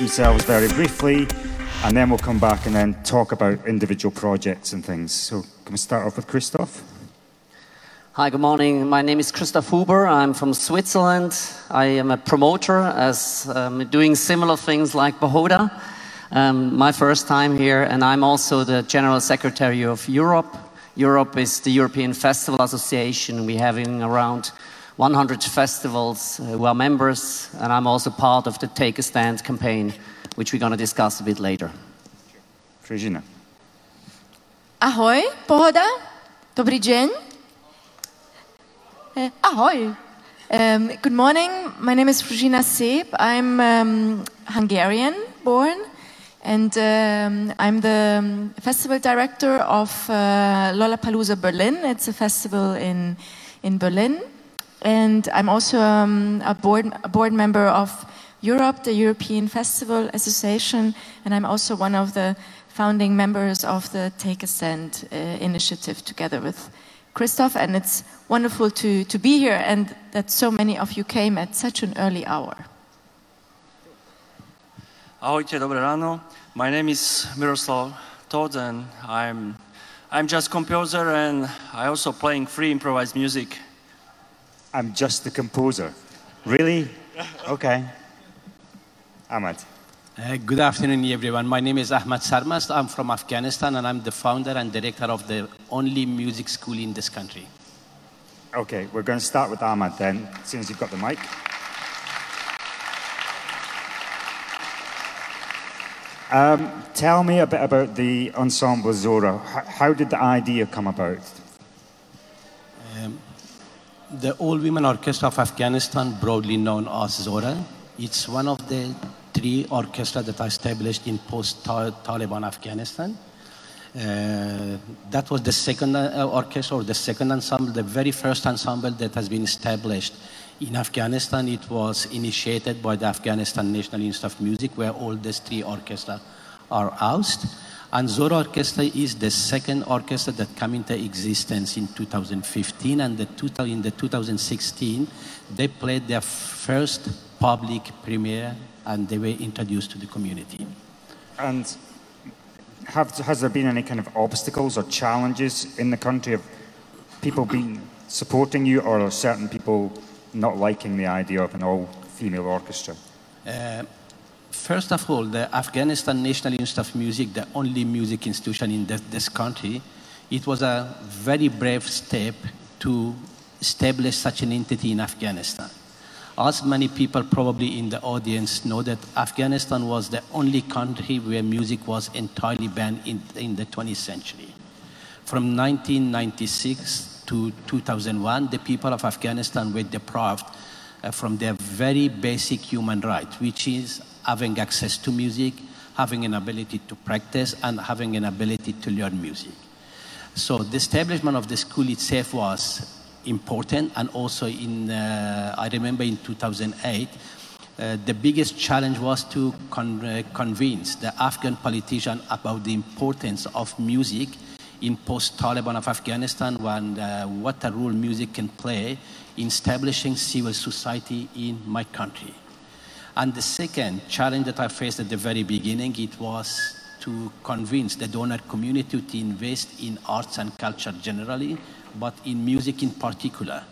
themselves very briefly, and then we'll come back and then talk about individual projects and things. So, can we start off with Christoph? Hi, good morning. My name is Christoph Huber. I'm from Switzerland. I am a promoter as um, doing similar things like Pohoda. Um, my first time here, and I'm also the General Secretary of Yourope. Yourope is the European Festival Association. We're having around 100 festivals uh, who are members, and I'm also part of the Take a Stand campaign, which we're going to discuss a bit later. Fruzsina. Ahoj, pohoda? Dobrý den. Uh, ahoy. Um, good morning. My name is Fruzsina Szép. I'm um, Hungarian born, and um, I'm the um, festival director of uh, Lollapalooza Berlin. It's a festival in in Berlin. And I'm also um, a, board, a board member of Yourope, the European Festival Association, and I'm also one of the founding members of the Take a Stand uh, initiative together with Christoph. And it's wonderful to, to be here and that so many of you came at such an early hour. Ahojte, dobré ráno. My name is Miroslav Tóth and I'm, I'm just composer and I also playing free improvised music I'm just the composer. Really? Okay. Ahmad. Uh, good afternoon, everyone. My name is Ahmad Sarmast. I'm from Afghanistan, and I'm the founder and director of the only music school in this country. Okay, we're going to start with Ahmad then, as soon as you've got the mic. Um, tell me a bit about the ensemble Zohra. How, how did the idea come about? The all-women orchestra of Afghanistan, broadly known as Zohra. It's one of the three orchestras that are established in post-Taliban Afghanistan. Uh, that was the second uh, orchestra or the second ensemble, the very first ensemble that has been established in Afghanistan. It was initiated by the Afghanistan National Institute of Music, where all these three orchestras are housed. And Zohra Orchestra is the second orchestra that came into existence in 2015, and the two, in the 2016, they played their first public premiere, and they were introduced to the community. And have, has there been any kind of obstacles or challenges in the country of people being supporting you, or are certain people not liking the idea of an all-female orchestra? Uh, First of all, the Afghanistan National Institute of Music, the only music institution in this, this country, it was a very brave step to establish such an entity in Afghanistan. As many people probably in the audience know that Afghanistan was the only country where music was entirely banned in, in the 20th century. From 1996 to 2001, the people of Afghanistan were deprived uh, from their very basic human right, which is having access to music, having an ability to practice, and having an ability to learn music. So the establishment of the school itself was important, and also in, uh, I remember in 2008, uh, the biggest challenge was to con- uh, convince the Afghan politician about the importance of music in post-Taliban of Afghanistan and uh, what a role music can play in establishing civil society in my country. And the second challenge that I faced at the very beginning, it was to convince the donor community to invest in arts and culture generally, but in music in particular.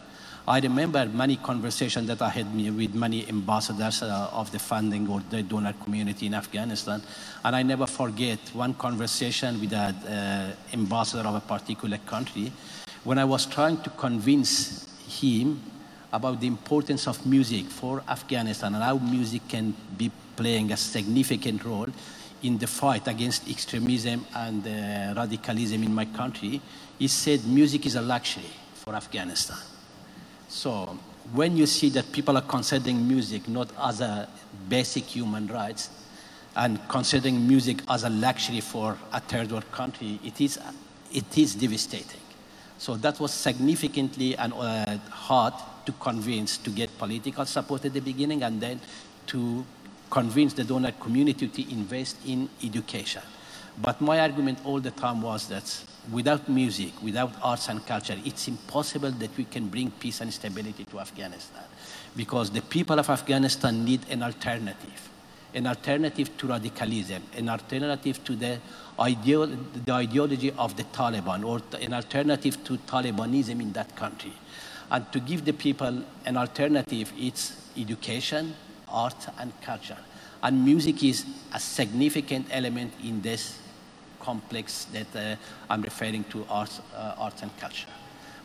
I remember many conversations that I had with many ambassadors uh, of the funding or the donor community in Afghanistan, and I never forget one conversation with an uh, ambassador of a particular country when I was trying to convince him about the importance of music for Afghanistan and how music can be playing a significant role in the fight against extremism and uh, radicalism in my country, he said music is a luxury for Afghanistan. So when you see that people are considering music not as a basic human rights and considering music as a luxury for a third world country, it is, it is devastating. So that was significantly and uh, hard to convince to get political support at the beginning and then to convince the donor community to invest in education. But my argument all the time was that without music, without arts and culture, it's impossible that we can bring peace and stability to Afghanistan. Because the people of Afghanistan need an alternative. an alternative to radicalism, an alternative to the, the ideology of the Taliban, or an alternative to Talibanism in that country. And to give the people an alternative, it's education, art, and culture. And music is a significant element in this complex that uh, I'm referring to arts, uh, arts and culture.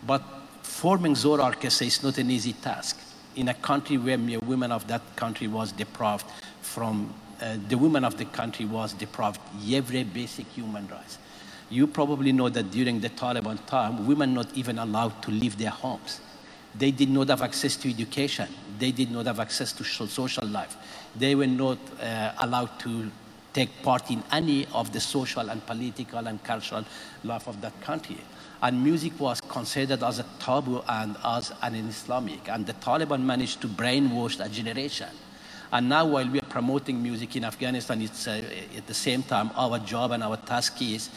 But forming Zohra Orchestra is not an easy task. In a country where women of that country was deprived from, uh, the women of the country was deprived every basic human rights. You probably know that during the Taliban time, women not even allowed to leave their homes. They did not have access to education. They did not have access to social life. They were not uh, allowed to take part in any of the social and political and cultural life of that country. And music was considered as a taboo and as an Islamic. And the Taliban managed to brainwash a generation. And now, while we are promoting music in Afghanistan, it's uh, at the same time our job and our task is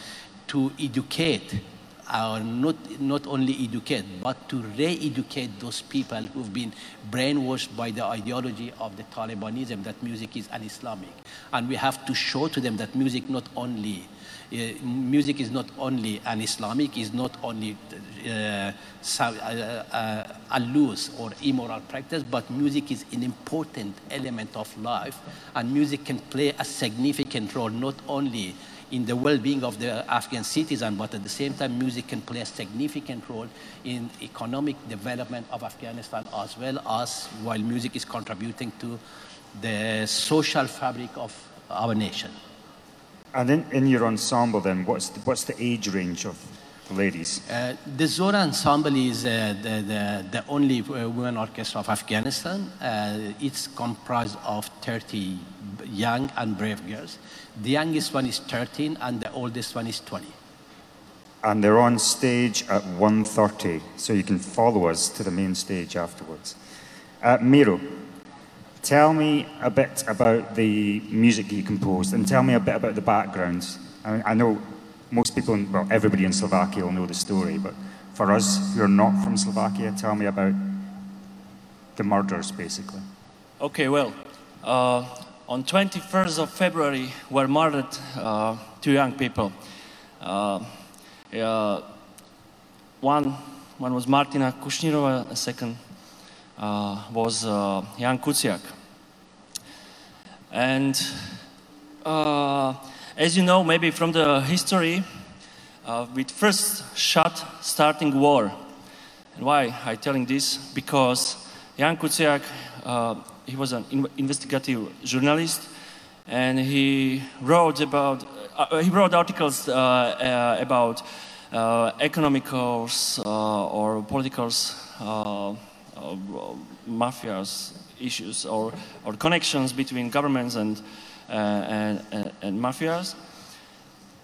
to educate our not, not only educate, but to re-educate those people who've been brainwashed by the ideology of the Talibanism that music is un-Islamic. And we have to show to them that music not only uh, music is not only an Islamic, is not only uh, uh, uh, a loose or immoral practice, but music is an important element of life, and music can play a significant role not only in the well-being of the Afghan citizen, but at the same time, music can play a significant role in economic development of Afghanistan as well as while music is contributing to the social fabric of our nation. And in, in your ensemble, then, what's the, what's the age range of the ladies? Uh, the Zohra Ensemble is uh, the, the, the, only uh, women orchestra of Afghanistan. Uh, it's comprised of 30 young and brave girls. The youngest one is 13 and the oldest one is 20. And they're on stage at 1.30, so you can follow us to the main stage afterwards. Uh, Miro, tell me a bit about the music you composed and tell me a bit about the background. I, I know most people, in, well, everybody in Slovakia will know the story, but for us who are not from Slovakia, tell me about the murders, basically. Okay, well, uh, on 21st of February were murdered uh, two young people. Uh, uh, one, one was Martina Kušnírová, a second uh, was uh, Jan Kuciak. And uh, as you know, maybe from the history, with first shot starting war. And why I telling this? Because Jan Kuciak he was an investigative journalist, and he wrote about uh, he wrote articles uh, uh, about uh, economicals uh, or politicals, uh, mafias issues or, or connections between governments and and, and, and, mafias.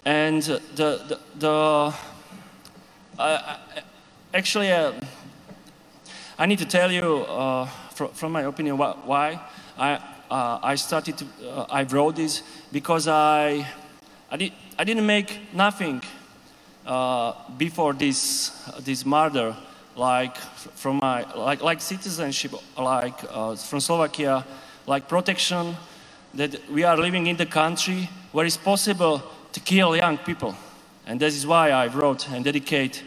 And the the, the actually I need to tell you from, from my opinion, why I, uh, I started to, uh, I wrote this because I, I, did, I didn't make nothing uh, before this, this murder, like from my, like, like citizenship, like uh, from Slovakia, like protection, that we are living in the country where it's possible to kill young people. And this is why I wrote and dedicate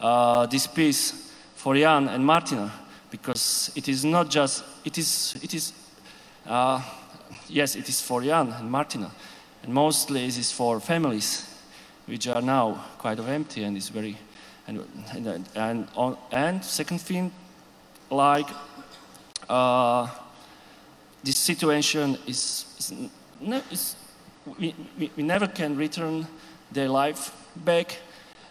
uh, this piece for Jan and Martina because it is not just, it is, it is uh, yes, it is for Jan and Martina, and mostly it is for families which are now quite empty and is very, and, and, and, on, and second thing, like uh, this situation is, is, is we, we, we never can return their life back,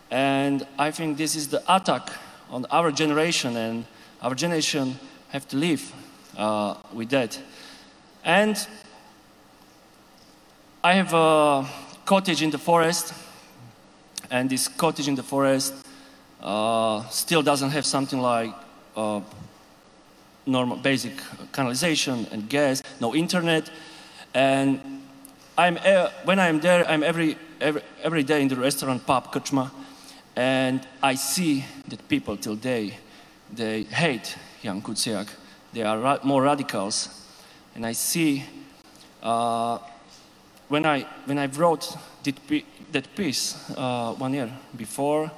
and I think this is the attack on our generation and our generation have to live uh, with that. And I have a cottage in the forest, and this cottage in the forest uh, still doesn't have something like uh, normal basic canalization and gas, no internet, and I'm uh, when I'm there, I'm every, every every day in the restaurant pub Kuchma, and I see that people till day they hate Jan Kuciak. They are ra more radicals. And I see, uh, when I when I wrote that, that piece uh, one year before,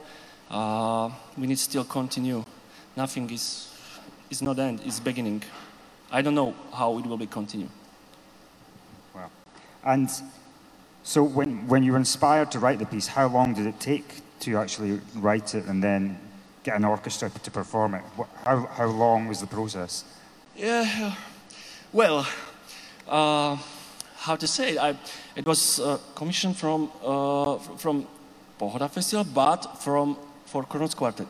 uh, we need still continue. Nothing is is not end. It's beginning. I don't know how it will be continue. Wow. And so when when you were inspired to write the piece, how long did it take to actually write it and then get an orchestra to perform it? How how long was the process? Yeah. Well. Uh, how to say it, I, it was uh, commissioned from, uh, from Pohoda Festival, but from, for Kronos Quartet.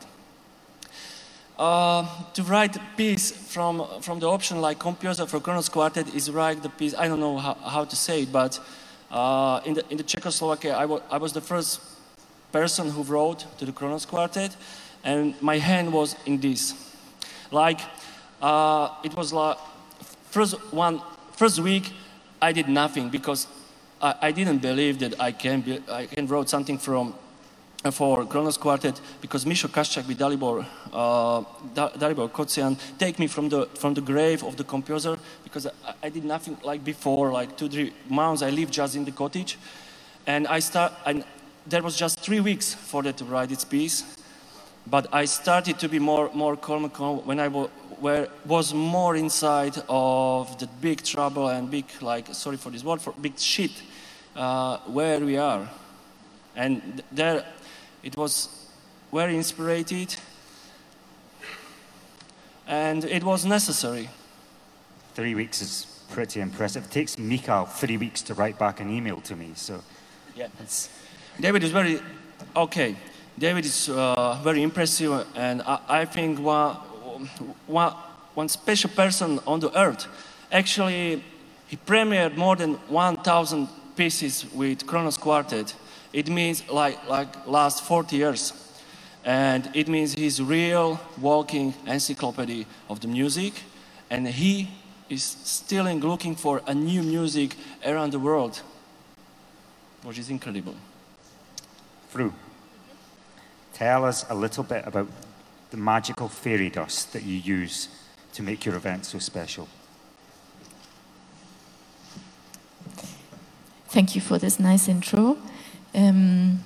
Uh, to write a piece from, from the option like composer for Kronos Quartet is write the piece, I don't know how, how to say it, but uh, in, the, in the Czechoslovakia, I, I was the first person who wrote to the Kronos Quartet, and my hand was in this. Like, uh, it was like, first one, first week, I did nothing because I, I didn't believe that I can, be, I can write something from uh, for Kronos Quartet because Misho Kaščák with Dalibor, uh, Dalibor Kocian take me from the, from the grave of the composer because I, I, did nothing like before, like two, three months I lived just in the cottage. And I start, and there was just three weeks for that to write its piece. But I started to be more, more calm, calm when I where was more inside of the big trouble and big like sorry for this word for big shit uh, where we are. And there it was very inspired and it was necessary. Three weeks is pretty impressive. It takes Mikhail three weeks to write back an email to me so yeah. it's... David is very okay David is uh, very impressive and I, I think one one, one special person on the earth. Actually, he premiered more than 1,000 pieces with Kronos Quartet. It means like, like last 40 years. And it means he's real walking encyclopedia of the music. And he is still looking for a new music around the world, which is incredible. Fru, tell us a little bit about the magical fairy dust that you use to make your event so special. Thank you for this nice intro. Um,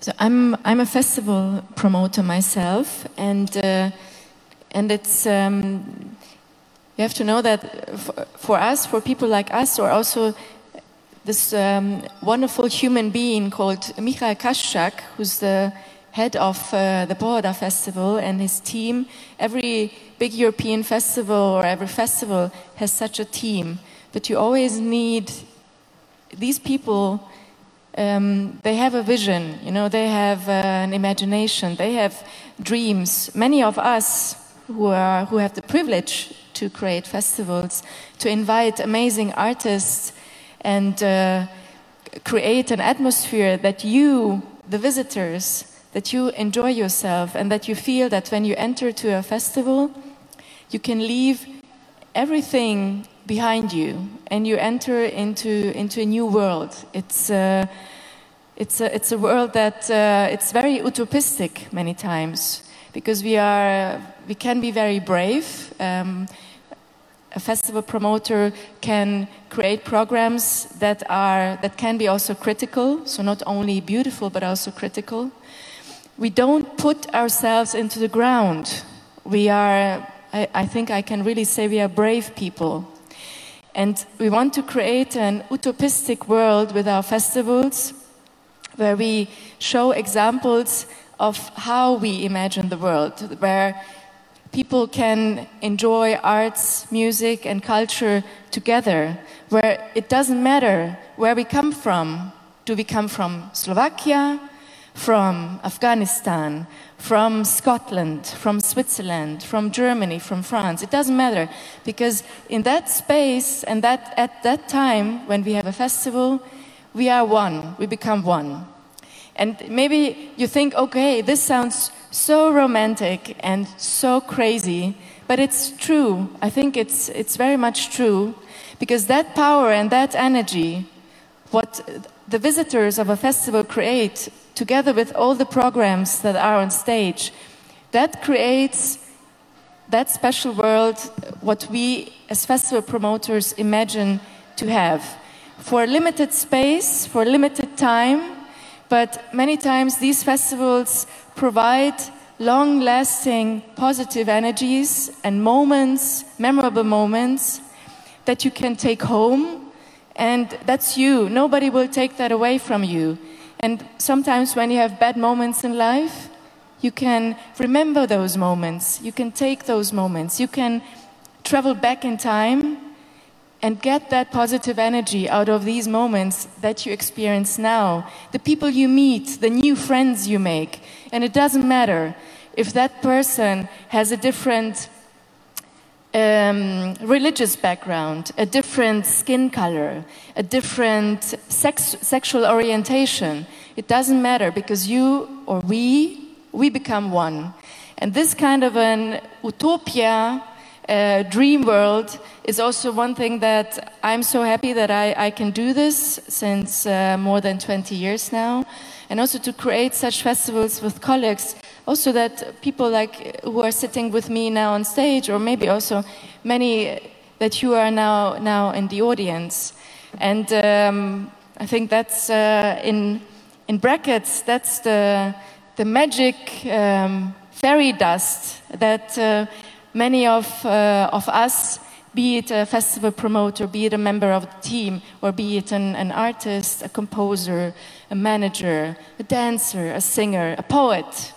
so I'm I'm a festival promoter myself, and uh, and it's um, you have to know that for, for, us, for people like us, or also this um, wonderful human being called Michael Kaščák, who's the head of uh, the Pohoda Festival and his team. Every big European festival or every festival has such a team, but you always need these people. Um, they have a vision, you know, they have uh, an imagination, they have dreams. Many of us who, are, who have the privilege to create festivals, to invite amazing artists and uh, create an atmosphere that you, the visitors, that you enjoy yourself and that you feel that when you enter to a festival, you can leave everything behind you and you enter into, into a new world. It's, uh, it's, a, it's a world that uh, it's very utopistic many times because we, are, we can be very brave. Um, a festival promoter can create programs that, are, that can be also critical, so not only beautiful but also critical we don't put ourselves into the ground. We are, I, I, think I can really say we are brave people. And we want to create an utopistic world with our festivals where we show examples of how we imagine the world, where people can enjoy arts, music, and culture together, where it doesn't matter where we come from. Do we come from Slovakia? from Afghanistan, from Scotland, from Switzerland, from Germany, from France. It doesn't matter because in that space and that at that time when we have a festival, we are one. We become one. And maybe you think, okay, this sounds so romantic and so crazy, but it's true. I think it's it's very much true because that power and that energy, what the visitors of a festival create together with all the programs that are on stage, that creates that special world, what we as festival promoters imagine to have for a limited space, for a limited time, but many times these festivals provide long lasting positive energies and moments, memorable moments that you can take home. And that's you. Nobody will take that away from you. And sometimes when you have bad moments in life, you can remember those moments. You can take those moments. You can travel back in time and get that positive energy out of these moments that you experience now. The people you meet, the new friends you make. And it doesn't matter if that person has a different um, religious background, a different skin color, a different sex, sexual orientation. It doesn't matter because you or we, we become one. And this kind of an utopia uh, dream world is also one thing that I'm so happy that I, I can do this since uh, more than 20 years now. And also to create such festivals with colleagues, also that people like who are sitting with me now on stage, or maybe also many that you are now, now in the audience. And um, I think that's uh, in, in brackets, that's the, the magic um, fairy dust that uh, many of, uh, of us, be it a festival promoter, be it a member of the team, or be it an, an artist, a composer, a manager, a dancer, a singer, a poet,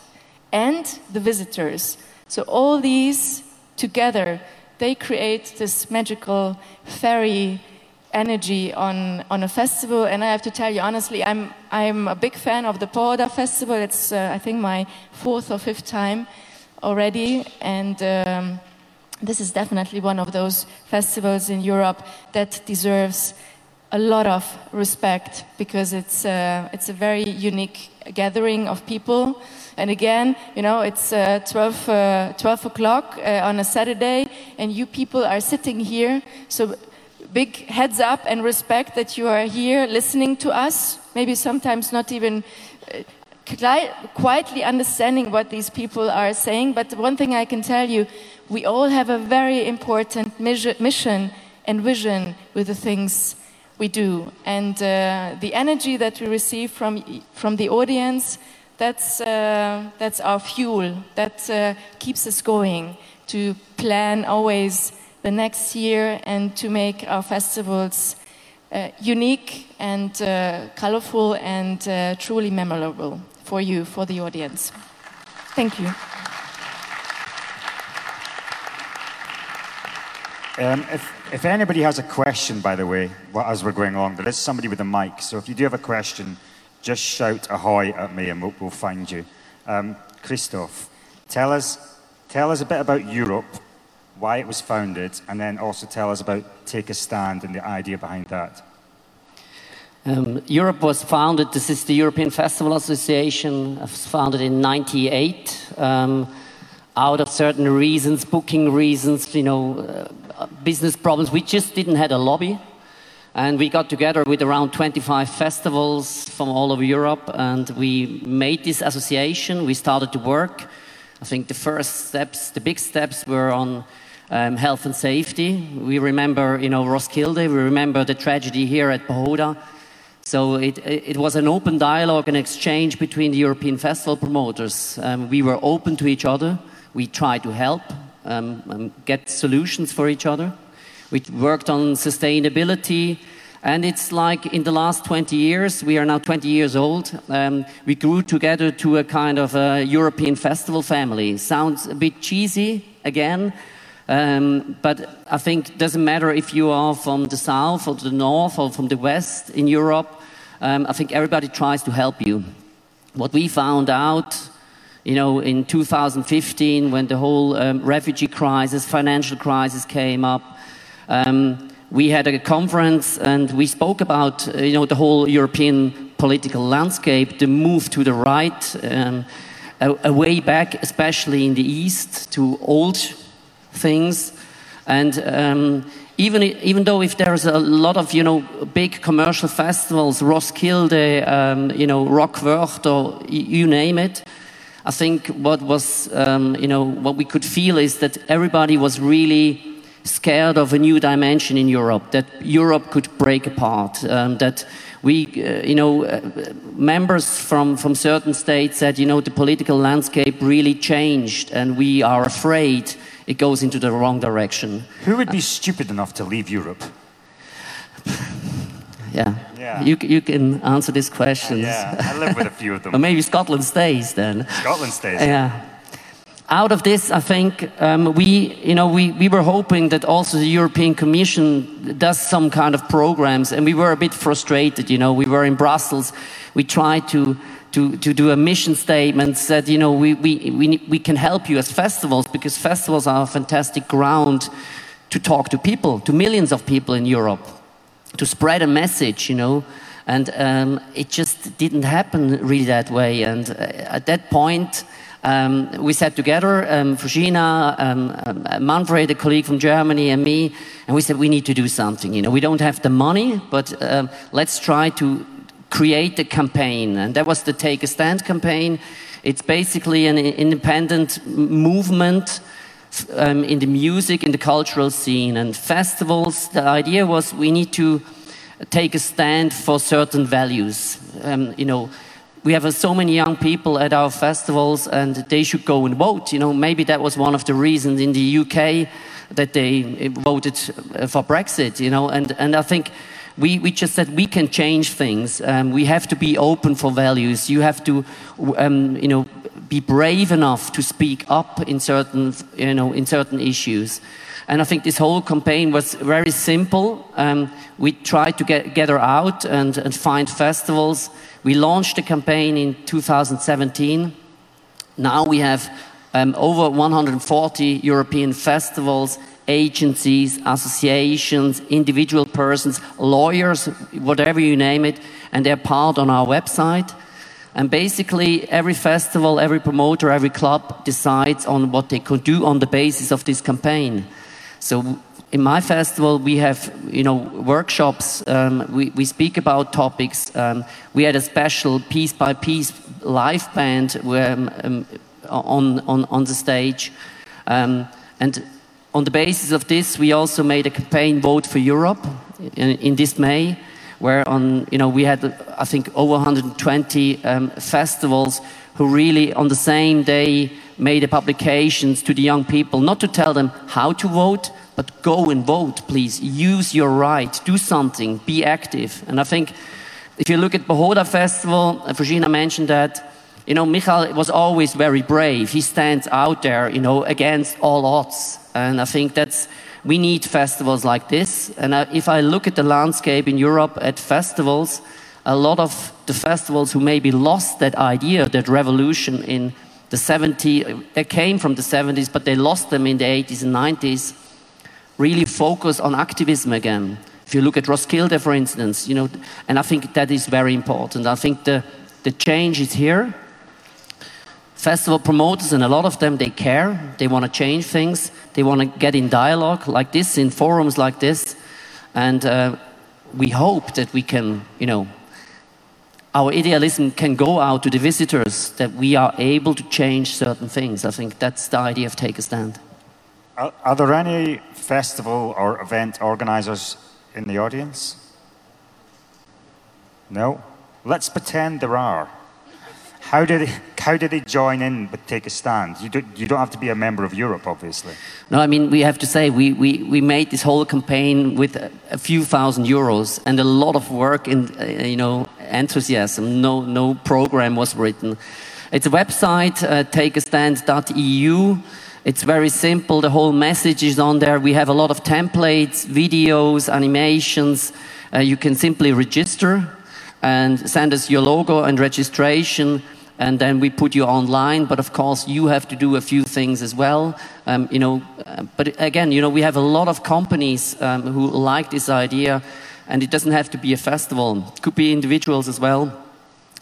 and the visitors. So all these together, they create this magical fairy energy on, on a festival. And I have to tell you honestly, I'm, I'm a big fan of the Pohoda Festival. It's, uh, I think, my fourth or fifth time already, and um, this is definitely one of those festivals in Europe that deserves a lot of respect because it's uh, it's a very unique gathering of people. And again, you know, it's uh, 12, uh, 12 o'clock uh, on a Saturday, and you people are sitting here. So, big heads up and respect that you are here listening to us. Maybe sometimes not even uh, quietly understanding what these people are saying. But one thing I can tell you, we all have a very important mission and vision with the things we do. And uh, the energy that we receive from, from the audience, that's, uh, that's our fuel. That uh, keeps us going to plan always the next year and to make our festivals uh, unique and uh, colorful and uh, truly memorable for you, for the audience. Thank you. Um, if, if anybody has a question, by the way, as we're going along, there is somebody with a mic. So if you do have a question, just shout ahoy at me and we'll, we'll find you. Um, Christoph, tell us, tell us a bit about Yourope, why it was founded, and then also tell us about Take a Stand and the idea behind that. Um, Yourope was founded, this is the European Festival Association, It was founded in 98 um, out of certain reasons, booking reasons, you know, uh, business problems. We just didn't have a lobby. And we got together with around 25 festivals from all over Europe and we made this association. We started to work. I think the first steps, the big steps were on um, health and safety. We remember, you know, Roskilde. We remember the tragedy here at Pohoda so it, it was an open dialogue and exchange between the European festival promoters. Um, we were open to each other. We tried to help, um, um, get solutions for each other. We worked on sustainability. And it's like in the last 20 years, we are now 20 years old, um, we grew together to a kind of a European festival family. Sounds a bit cheesy again, um, but I think it doesn't matter if you are from the south or the north or from the west in Europe. Um, I think everybody tries to help you. What we found out, you know, in 2015 when the whole um, refugee crisis, financial crisis came up, um, we had a conference and we spoke about, uh, you know, the whole European political landscape, the move to the right, um, a, a way back, especially in the east, to old things. And um, even, even though if there's a lot of, you know, big commercial festivals, Roskilde, um, you know, or you name it, I think what was, um, you know, what we could feel is that everybody was really scared of a new dimension in Europe, that Europe could break apart, um, that we, uh, you know, uh, members from, from certain states said, you know, the political landscape really changed and we are afraid it goes into the wrong direction. Who would be stupid enough to leave Europe? Yeah. Yeah. You, you can answer these questions. Yeah, I live with a few of or them. maybe Scotland stays then. Scotland stays. Yeah. Out of this, I think um, we, you know, we, we were hoping that also the European Commission does some kind of programs, and we were a bit frustrated. You know, we were in Brussels, we tried to to, to do a mission statement, said, you know, we, we, we, we can help you as festivals because festivals are a fantastic ground to talk to people, to millions of people in Europe, to spread a message, you know. And um, it just didn't happen really that way. And uh, at that point, um, we sat together, um, Fruzsina, um, um, Manfred, a colleague from Germany, and me, and we said we need to do something. You know, we don't have the money, but um, let's try to create a campaign. And that was the Take a Stand campaign. It's basically an independent movement um, in the music, in the cultural scene, and festivals. The idea was we need to take a stand for certain values. Um, you know, we have uh, so many young people at our festivals, and they should go and vote. You know, maybe that was one of the reasons in the UK that they uh, voted uh, for Brexit. You know, and and I think. We, we just said we can change things. Um, we have to be open for values. You have to, um, you know, be brave enough to speak up in certain, you know, in certain issues. And I think this whole campaign was very simple. Um, we tried to get, gather out and, and find festivals. We launched the campaign in 2017. Now we have um, over 140 European festivals, agencies, associations, individual persons, lawyers, whatever you name it, and they're part on our website. And basically, every festival, every promoter, every club decides on what they could do on the basis of this campaign. So in my festival, we have you know workshops. Um, we, we speak about topics. Um, we had a special piece by piece live band um, um, on, on on the stage, um, and on the basis of this, we also made a campaign vote for Europe in, in this May, where on you know we had I think over 120 um, festivals who really on the same day made a publications to the young people, not to tell them how to vote, but go and vote, please. Use your right, do something, be active. And I think if you look at Pohoda Festival, uh, Virginia mentioned that, you know, Michael was always very brave. He stands out there, you know, against all odds. And I think that's, we need festivals like this. And I, if I look at the landscape in Europe at festivals, a lot of the festivals who maybe lost that idea, that revolution in the 70s, they came from the 70s, but they lost them in the 80s and 90s, really focus on activism again. If you look at Roskilde, for instance, you know, and I think that is very important. I think the, the change is here. Festival promoters, and a lot of them, they care. They want to change things. They want to get in dialogue like this, in forums like this. And uh, we hope that we can, you know, our idealism can go out to the visitors, that we are able to change certain things. I think that's the idea of Take a Stand. Are, are there any festival or event organizers in the audience? No? Let's pretend there are. How did, they, how did join in but Take a Stand? You, do, you don't have to be a member of Yourope, obviously. No, I mean, we have to say, we, we, we made this whole campaign with a, a few thousand euros and a lot of work and, uh, you know, enthusiasm. No, no program was written. It's a website, uh, takeastand.eu. It's very simple. The whole message is on there. We have a lot of templates, videos, animations. Uh, you can simply register and send us your logo and registration and then we put you online. But of course, you have to do a few things as well. Um, you know, uh, but again, you know, we have a lot of companies um, who like this idea, and it doesn't have to be a festival. It could be individuals as well.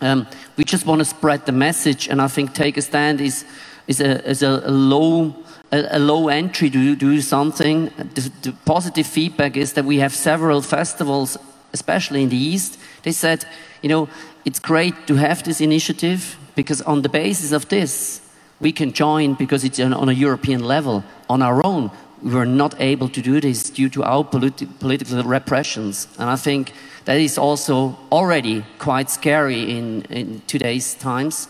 Um, we just want to spread the message, and I think take a stand is is a, is a, low. A low entry to do something. The, the positive feedback is that we have several festivals especially in the East, they said, you know, it's great to have this initiative because on the basis of this, we can join because it's on a European level. On our own, we were not able to do this due to our politi political repressions. And I think that is also already quite scary in, in today's times.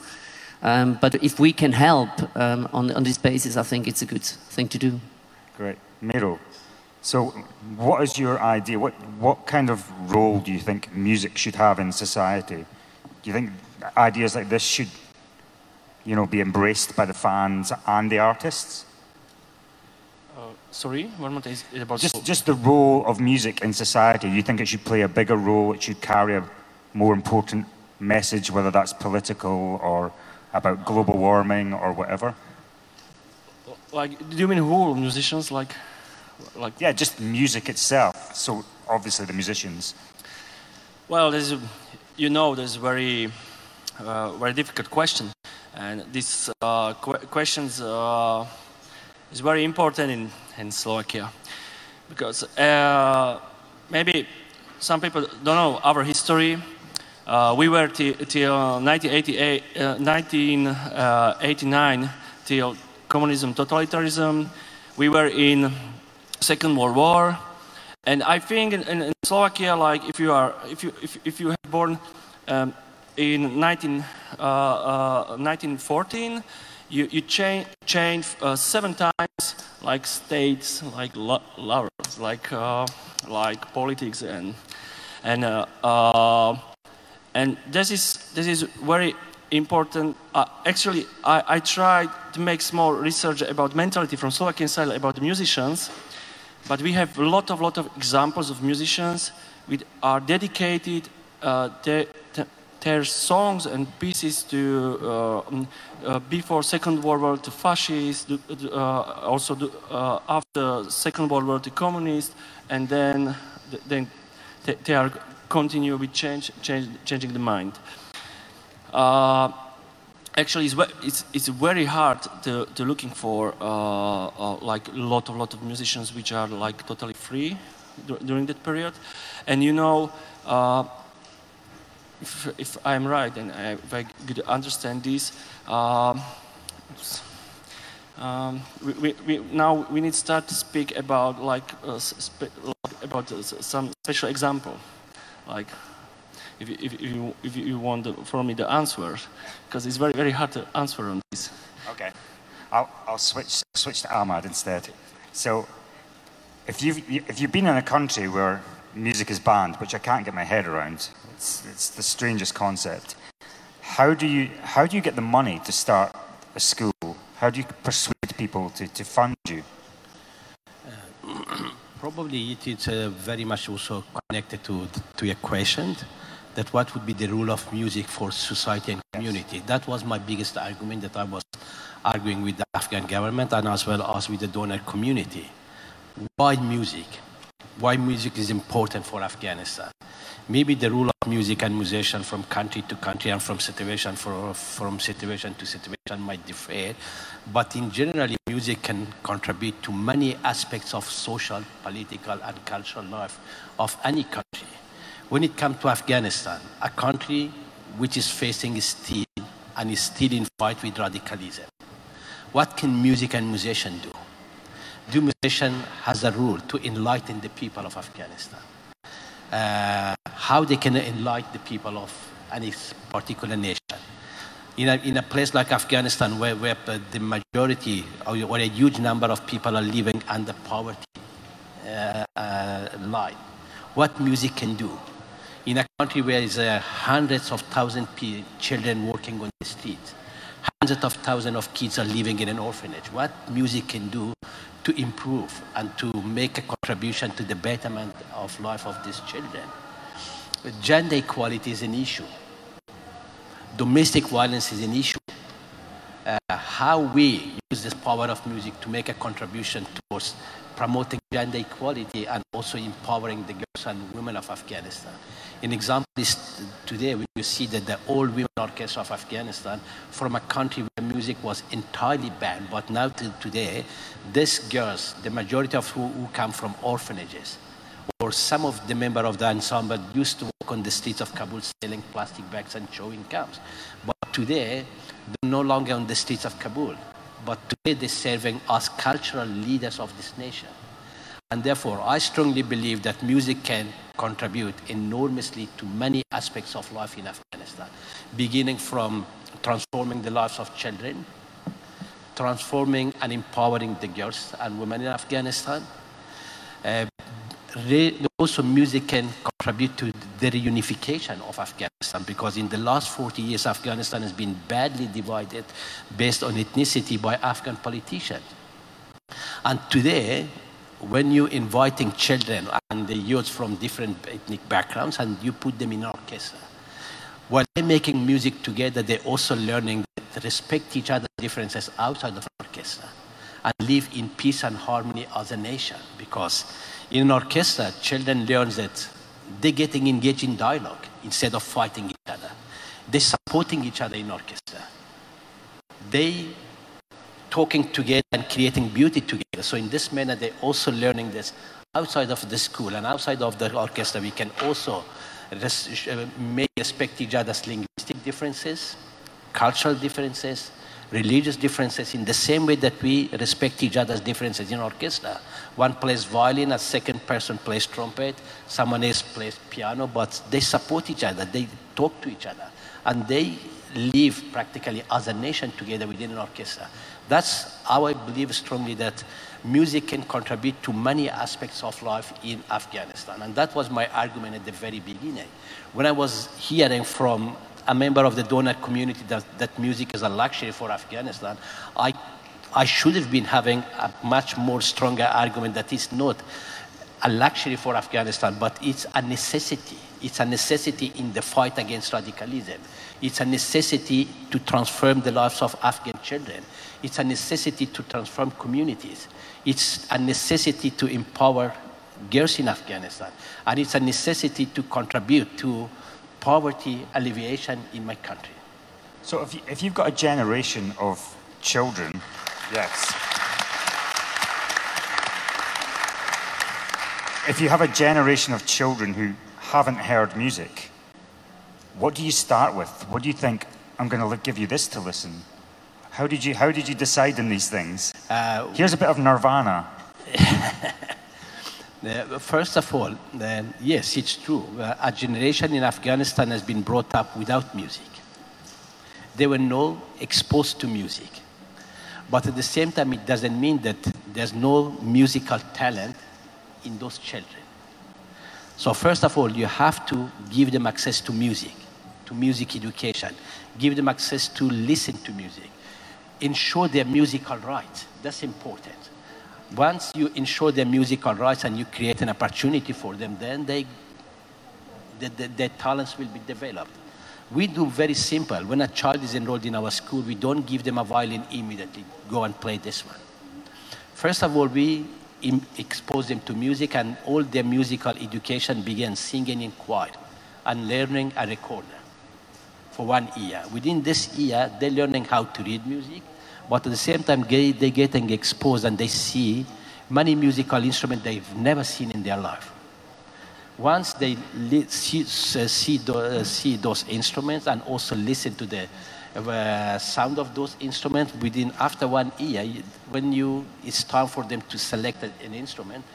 Um, but if we can help um, on, on this basis, I think it's a good thing to do. Great. Miro, so what is your idea? What, what kind of role do you think music should have in society? Do you think ideas like this should you know, be embraced by the fans and the artists? Uh, sorry, one more time. About just, just the role of music in society. You think it should play a bigger role? It should carry a more important message, whether that's political or about global warming or whatever? Like, do you mean who musicians? Like, like yeah, just music itself. So obviously the musicians. Well, there's, you know, there's very, uh, very difficult question and this uh, qu questions uh, is very important in, in Slovakia because uh, maybe some people don't know our history. Uh, we were till 1988, 1989 uh, till communism, totalitarianism. We were in Second World War, and I think in, in, in Slovakia, like if you are, if you if, if you have born um, in 19, uh, uh, 1914, you, you cha change uh, seven times, like states, like lovers, like uh, like politics, and and uh, uh, and this is this is very important. actually, I, I tried to make small research about mentality from Slovakian side about musicians, but we have a lot of lot of examples of musicians which are dedicated. their songs and pieces to uh, um, uh, before Second World War to fascists, uh, also uh, after Second World War to communists, and then then they are continue with change, change changing the mind. Actually, it's, it's, it's, very hard to, to looking for like a lot of lot of musicians which are like totally free during that period, and you know if, if I'm right and I, if I could understand this, um, um, we, we, now we need to start to speak about like uh, about uh, some special example, like if, if, if, you, if you want for me the answer, because it's very very hard to answer on this. Okay, I'll, I'll switch switch to Ahmad instead. So, if you've if you've been in a country where music is banned, which I can't get my head around, it's, it's the strangest concept. How do, you, how do you get the money to start a school? How do you persuade people to, to fund you? Uh, probably it is uh, very much also connected to, to your question that what would be the role of music for society and community. Yes. That was my biggest argument that I was arguing with the Afghan government and as well as with the donor community. Why music? Why music is important for Afghanistan? maybe the role of music and musician from country to country and from situation for, from situation to situation might differ, but in general, music can contribute to many aspects of social, political, and cultural life of any country. When it comes to Afghanistan, a country which is facing still and is still in fight with radicalism, what can music and musician do? Do musician has a role to enlighten the people of Afghanistan? uh, how they can enlighten the people of any particular nation. In a, in a place like Afghanistan, where, where the majority or, a huge number of people are living under poverty uh, uh, line, what music can do. In a country where there's uh, hundreds of thousands of children working on the streets, hundreds of thousands of kids are living in an orphanage, what music can do to improve and to make a contribution to the betterment of life of these children. Gender equality is an issue. Domestic violence is an issue. Uh, how we use this power of music to make a contribution towards promoting gender equality and also empowering the girls and women of Afghanistan. An example is today we see that the old women orchestra of Afghanistan from a country where music was entirely banned, but now to today, these girls, the majority of who, who come from orphanages, or some of the members of the ensemble used to walk on the streets of Kabul selling plastic bags and showing camps. But today, they're no longer on the streets of Kabul. But today, they're serving as cultural leaders of this nation. And therefore, I strongly believe that music can contribute enormously to many aspects of life in Afghanistan, beginning from transforming the lives of children, transforming and empowering the girls and women in Afghanistan. Uh, also, music can contribute to the reunification of Afghanistan because in the last 40 years, Afghanistan has been badly divided based on ethnicity by Afghan politicians. And today, when you're inviting children and the youth from different ethnic backgrounds and you put them in orchestra, while they're making music together, they're also learning to respect each other's differences outside of orchestra and live in peace and harmony as a nation. Because in an orchestra, children learn that they're getting engaged in dialogue instead of fighting each other. They're supporting each other in orchestra. They talking together and creating beauty together. So in this manner, they're also learning this outside of the school and outside of the orchestra. We can also res- uh, may respect each other's linguistic differences, cultural differences, religious differences in the same way that we respect each other's differences in orchestra. One plays violin, a second person plays trumpet, someone else plays piano, but they support each other, they talk to each other, and they live practically as a nation together within an orchestra. That's how I believe strongly that music can contribute to many aspects of life in Afghanistan. And that was my argument at the very beginning. When I was hearing from a member of the donor community that, that music is a luxury for Afghanistan, I, I should have been having a much more stronger argument that it's not a luxury for Afghanistan, but it's a necessity. It's a necessity in the fight against radicalism. It's a necessity to transform the lives of Afghan children. It's a necessity to transform communities. It's a necessity to empower girls in Afghanistan. And it's a necessity to contribute to poverty alleviation in my country. So if, you, if you've got a generation of children, yes. If you have a generation of children who haven't heard music, what do you start with? What do you think? I'm going to give you this to listen. How did you, how did you decide on these things? Uh, Here's a bit of nirvana. Uh, First of all, uh, yes, it's true. Uh, a generation in Afghanistan has been brought up without music. They were not exposed to music. But at the same time, it doesn't mean that there's no musical talent in those children. So, first of all, you have to give them access to music, to music education, give them access to listen to music, ensure their musical rights. That's important once you ensure their musical rights and you create an opportunity for them, then they, the, the, their talents will be developed. We do very simple. When a child is enrolled in our school, we don't give them a violin immediately. Go and play this one. First of all, we expose them to music, and all their musical education begins singing in choir and learning a recorder for one year. Within this year, they're learning how to read music, but at the same time, they- they're getting exposed and they see many musical instruments they've never seen in their life. Once they see, see, tho- uh, see those instruments and also listen to the uh, sound of those instruments, within after one year, when you it's time for them to select an instrument,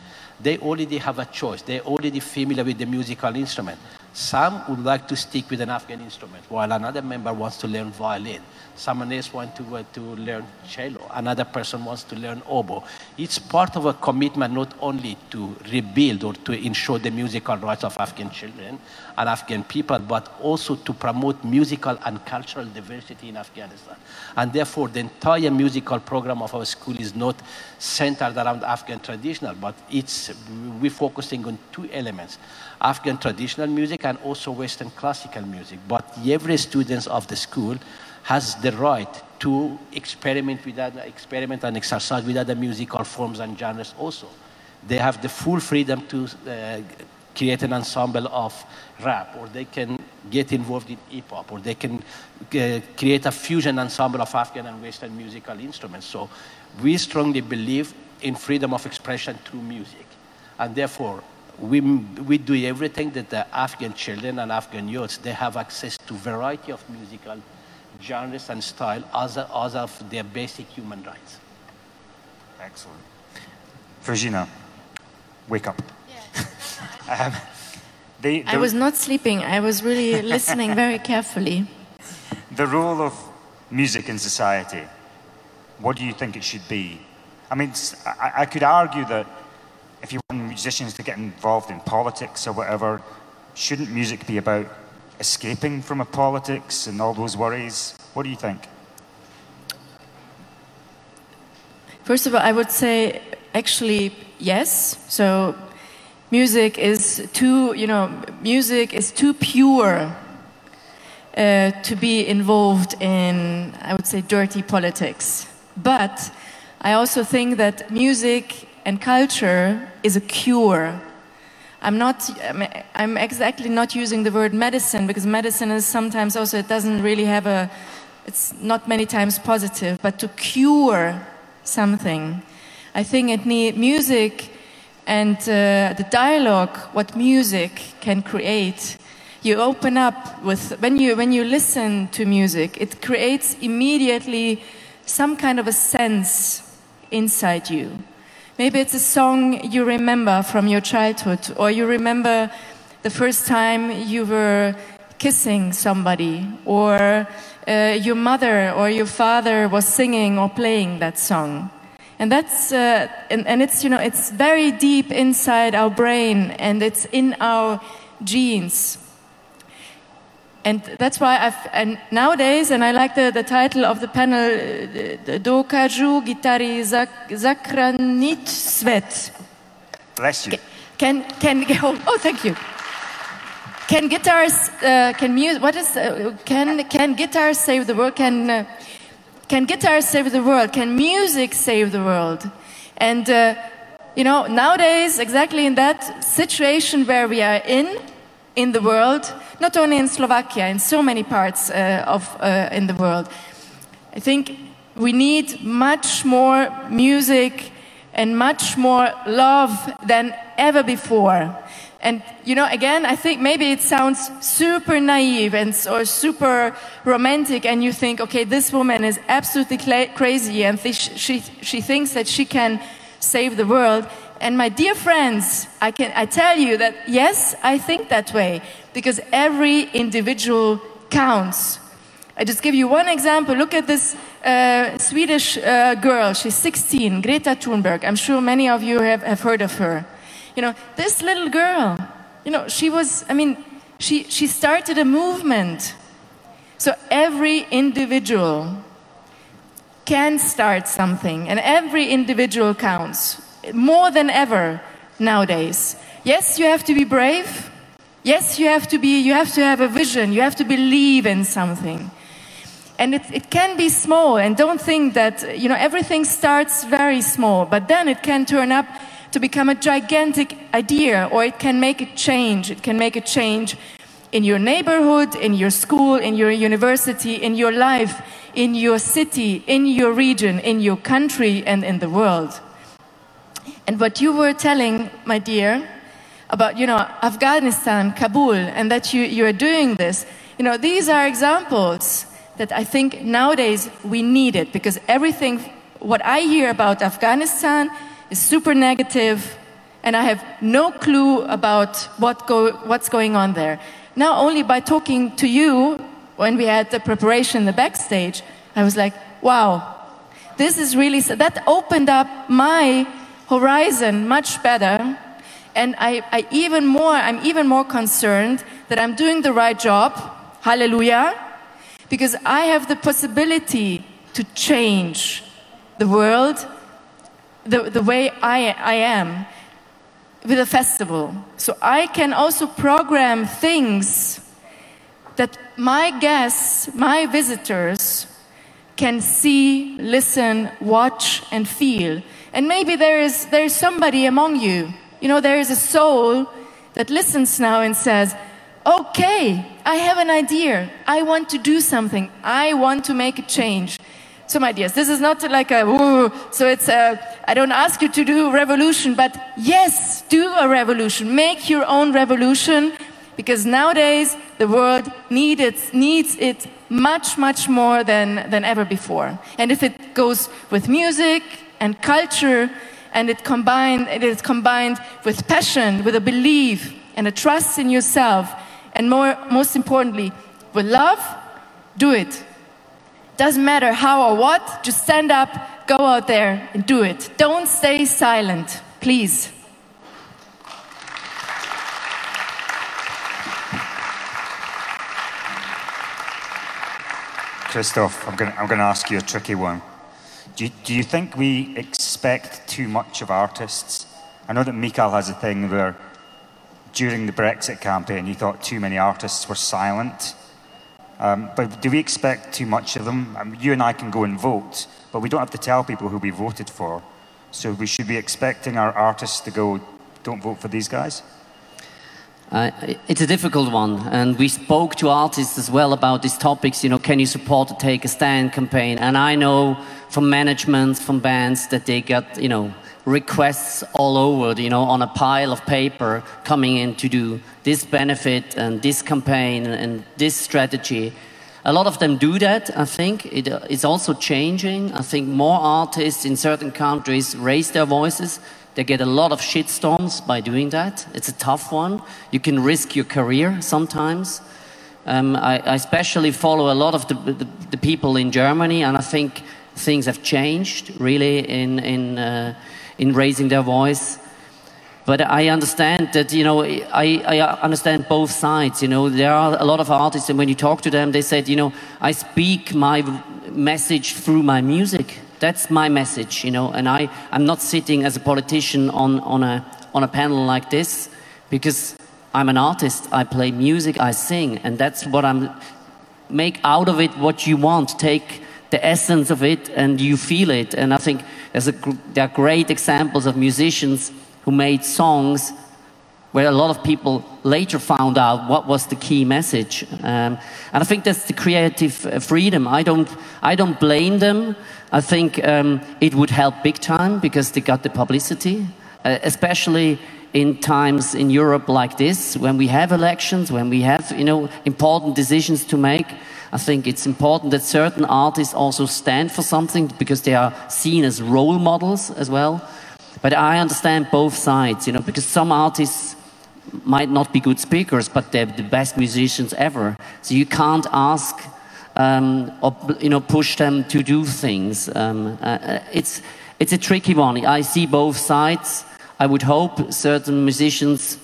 they already have a choice. They're already familiar with the musical instrument. Some would like to stick with an Afghan instrument, while another member wants to learn violin. Someone else wants to, uh, to learn cello. Another person wants to learn oboe. It's part of a commitment not only to rebuild or to ensure the musical rights of Afghan children and Afghan people, but also to promote musical and cultural diversity in Afghanistan. And therefore, the entire musical program of our school is not centered around Afghan traditional, but it's we're focusing on two elements: Afghan traditional music and also Western classical music. But every student of the school has the right to experiment with other, experiment and exercise with other musical forms and genres also. They have the full freedom to uh, create an ensemble of rap, or they can get involved in hip hop, or they can uh, create a fusion ensemble of Afghan and Western musical instruments. So we strongly believe in freedom of expression through music. And therefore, we, we do everything that the Afghan children and Afghan youths, they have access to variety of musical genres and style as, a, as of their basic human rights. Excellent. Fruzsina, wake up. Um, the, I was not sleeping. I was really listening very carefully. The role of music in society, what do you think it should be? I mean, I, I could argue that if you want musicians to get involved in politics or whatever, shouldn't music be about escaping from a politics and all those worries? What do you think? First of all, I would say actually yes. So music is too, you know, music is too pure uh, to be involved in, I would say, dirty politics. But I also think that music and culture is a cure. I'm not, I'm exactly not using the word medicine because medicine is sometimes also, it doesn't really have a, it's not many times positive, but to cure something. I think it need music and uh, the dialogue, what music can create. You open up with, when you, when you listen to music, it creates immediately some kind of a sense inside you. Maybe it's a song you remember from your childhood, or you remember the first time you were kissing somebody, or uh, your mother or your father was singing or playing that song. And that's, uh, and, and it's, you know, it's very deep inside our brain and it's in our genes. And that's why I've, and nowadays, and I like the, the title of the panel, uh, Dokážu gitary zachrániť svet. Bless you. Can, can, oh, oh thank you. Can guitars, uh, can music, what is, uh, can, can guitars save the world? Can, uh, can guitars save the world? Can music save the world? And, uh, you know, nowadays, exactly in that situation where we are in, in the world, not only in Slovakia, in so many parts uh, of uh, in the world. I think we need much more music and much more love than ever before. And you know, again, I think maybe it sounds super naive and or super romantic, and you think, okay, this woman is absolutely crazy, and th she she thinks that she can save the world. And my dear friends, I can I tell you that yes, I think that way because every individual counts. I just give you one example. Look at this uh, Swedish uh, girl. She's 16, Greta Thunberg. I'm sure many of you have, have heard of her. You know, this little girl, you know, she was, I mean, she, she started a movement. So every individual can start something, and every individual counts more than ever nowadays. Yes, you have to be brave. Yes, you have to be, you have to have a vision. You have to believe in something. And it, it can be small, and don't think that, you know, everything starts very small, but then it can turn up to become a gigantic idea, or it can make a change. It can make a change in your neighborhood, in your school, in your university, in your life, in your city, in your region, in your country, and in the world. And what you were telling, my dear, about, you know, Afghanistan, Kabul, and that you, you are doing this, you know, these are examples that I think nowadays we need it because everything, what I hear about Afghanistan is super negative and I have no clue about what go, what's going on there. Now, only by talking to you when we had the preparation, in the backstage, I was like, wow, this is really, that opened up my horizon much better. And I, I even more, I'm even more concerned that I'm doing the right job. Hallelujah. Because I have the possibility to change the world the, the way I, I am with a festival. So I can also program things that my guests, my visitors, can see, listen, watch, and feel. And maybe there is, there is somebody among you, you know, there is a soul that listens now and says, okay, I have an idea. I want to do something. I want to make a change. So, my dears, this is not like a woo. So, it's a, I don't ask you to do a revolution, but yes, do a revolution. Make your own revolution because nowadays the world need it, needs it much, much more than, than ever before. And if it goes with music and culture and it, combined, it is combined with passion, with a belief and a trust in yourself, and more, most importantly, with love, do it. Doesn't matter how or what, just stand up, go out there and do it. Don't stay silent, please. Christoph, I'm going, to, ask you a tricky one. Do you, do you think we expect too much of artists? I know that Mikael has a thing where during the Brexit campaign he thought too many artists were silent. Um, but do we expect too much of them? Mean, you and I can go and vote, but we don't have to tell people who we voted for. So we should be expecting our artists to go, don't vote for these guys? Uh, it's a difficult one, and we spoke to artists as well about these topics. You know, can you support the Take a Stand campaign? And I know from management, from bands, that they got you know requests all over, you know, on a pile of paper coming in to do this benefit and this campaign and this strategy. A lot of them do that. I think it is also changing. I think more artists in certain countries raise their voices they get a lot of shitstorms by doing that. It's a tough one. You can risk your career sometimes. Um, I, I, especially follow a lot of the, the, the, people in Germany, and I think things have changed really in, in, uh, in raising their voice. But I understand that, you know, I, I understand both sides. You know, there are a lot of artists, and when you talk to them, they said, you know, I speak my message through my music. That's my message, you know, and I, I'm not sitting as a politician on, on, a, on a panel like this because I'm an artist. I play music, I sing, and that's what I'm. Make out of it what you want. Take the essence of it and you feel it. And I think a, there are great examples of musicians who made songs where a lot of people later found out what was the key message. Um, and I think that's the creative uh, freedom. I don't, I don't blame them. I think um, it would help big time because they got the publicity, uh, especially in times in Europe like this, when we have elections, when we have you know important decisions to make. I think it's important that certain artists also stand for something because they are seen as role models as well. But I understand both sides, you know, because some artists might not be good speakers, but they're the best musicians ever. So you can't ask um, or you know push them to do things. Um, uh, it's it's a tricky one. I see both sides. I would hope certain musicians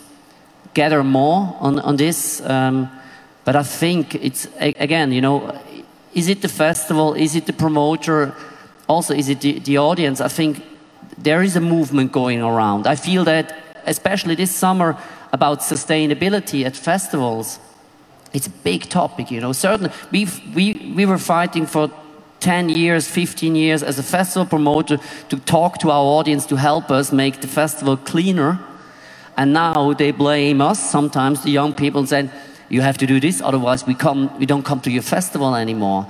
gather more on on this, um, but I think it's again, you know, is it the festival? Is it the promoter? Also, is it the, the audience? I think there is a movement going around. I feel that, especially this summer, about sustainability at festivals. It's a big topic, you know. Certainly, we we, we were fighting for 10 years, 15 years as a festival promoter to talk to our audience to help us make the festival cleaner. And now they blame us, sometimes the young people, and say, you have to do this, otherwise we, come, we don't come to your festival anymore.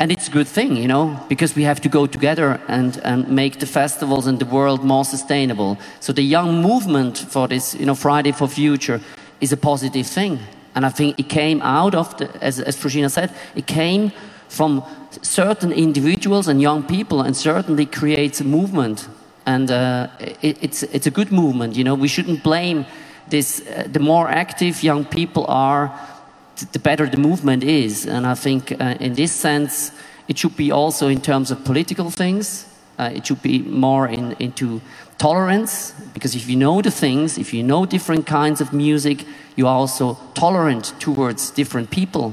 And it's a good thing, you know, because we have to go together and, and make the festivals and the world more sustainable. So the young movement for this, you know, Friday for Future is a positive thing. And I think it came out of, the, as, as said, it came from certain individuals and young people and certainly creates a movement. And uh, it, it's, it's a good movement, you know, we shouldn't blame this. Uh, the more active young people are, the better the movement is. And I think uh, in this sense, it should be also in terms of political things. Uh, it should be more in, into tolerance, because if you know the things, if you know different kinds of music, you are also tolerant towards different people.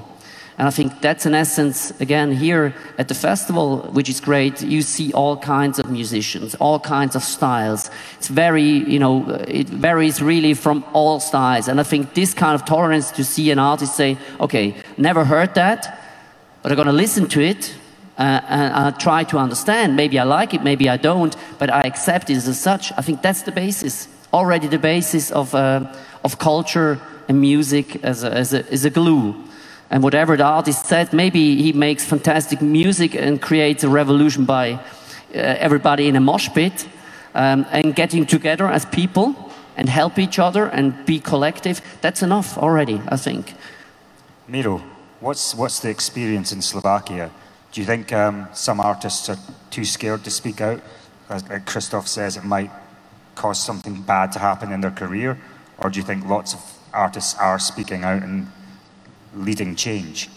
And I think that's in essence, again, here at the festival, which is great, you see all kinds of musicians, all kinds of styles. It's very, you know, it varies really from all styles. And I think this kind of tolerance to see an artist say, okay, never heard that, but I'm going to listen to it uh, and I try to understand. Maybe I like it, maybe I don't, but I accept it as such. I think that's the basis, already the basis of, uh, of culture and music as a, as, a, as a glue. And whatever the artist said, maybe he makes fantastic music and creates a revolution by uh, everybody in a mosh pit. um, and getting together as people and help each other and be collective, that's enough already, I think. Miro, what's, what's the experience in Slovakia? Do you think um, some artists are too scared to speak out? As, like Christoph says, it might cause something bad to happen in their career? Or do you think lots of artists are speaking out and leading change?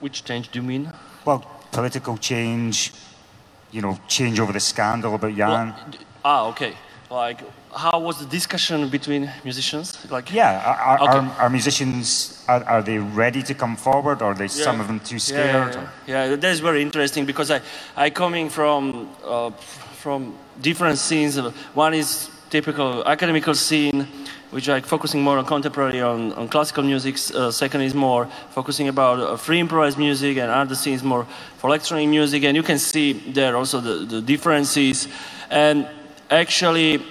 Which change do you mean? Well, political change, you know, change over the scandal about Jan. Well, ah, okay. Like, how was the discussion between musicians? Like, yeah, are, okay. are, are musicians are, are, they ready to come forward, or are they yeah. some of them too scared? Yeah, yeah, yeah. that is very interesting because I, I coming from uh, from different scenes. One is typical academical scene, which are focusing more on contemporary, on, on classical music. Uh, second is more focusing about uh, free improvised music, and other scenes more for electronic music. And you can see there also the, the differences. And actually,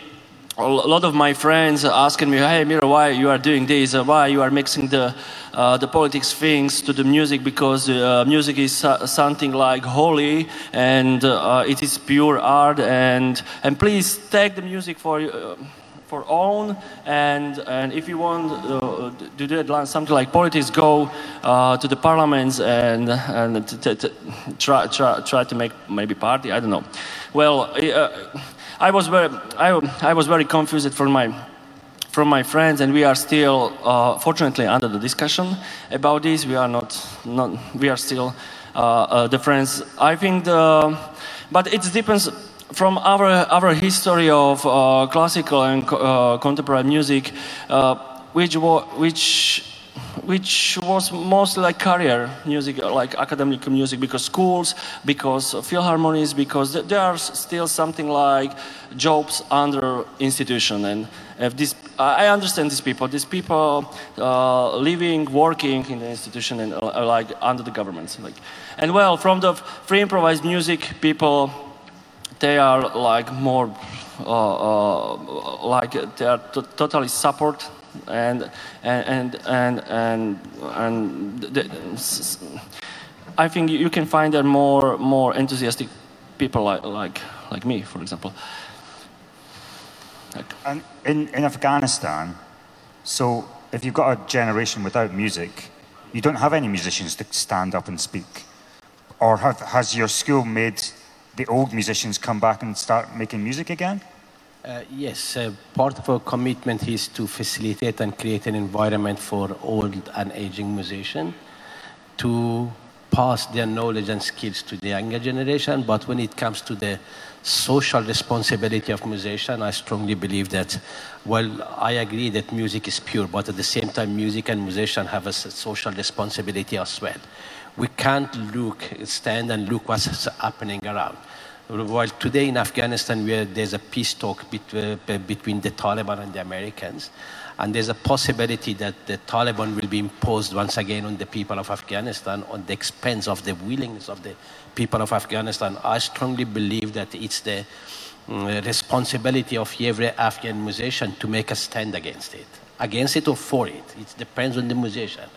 a lot of my friends asking me, "Hey, Miro, why you are doing this? Uh, why you are mixing the uh, the politics things to the music? Because uh, music is something like holy and uh, it is pure art. And and please take the music for." Uh, for own and and if you want uh, to do something like politics go to the parliaments and and try, try try to make maybe party I don't know well I was very, I, I was very confused from my, from my friends, and we are still, uh, fortunately, under the discussion about this. We are not, not we are still uh, uh, the friends. I think the, but it depends from our, our history of uh, classical and uh, contemporary music, uh, which, which which was mostly like career music, like academic music, because schools, because philharmonies, because there are still something like jobs under institution. And if this, I understand these people. These people uh, living, working in the institution and uh, like under the government. Like, and well, from the free improvised music, people, they are like more, uh, uh like they are totally support and and and and and, the, I think you can find there more more enthusiastic people like like like me, for example. Like, and in in Afghanistan, so if you've got a generation without music, you don't have any musicians to stand up and speak, or have, has your school made the old musicians come back and start making music again? Uh, yes, uh, part of our commitment is to facilitate and create an environment for old and aging musicians to pass their knowledge and skills to the younger generation. But when it comes to the social responsibility of musician, I strongly believe that, well, I agree that music is pure, but at the same time, music and musician have a social responsibility as well. We can't look, stand and look what's happening around while today in Afghanistan, there's a peace talk between, uh, between the Taliban and the Americans, and there's a possibility that the Taliban will be imposed once again on the people of Afghanistan on the expense of the willingness of the people of Afghanistan. I strongly believe that it's the um, responsibility of every Afghan musician to make a stand against it, against it or for it. It depends on the musician.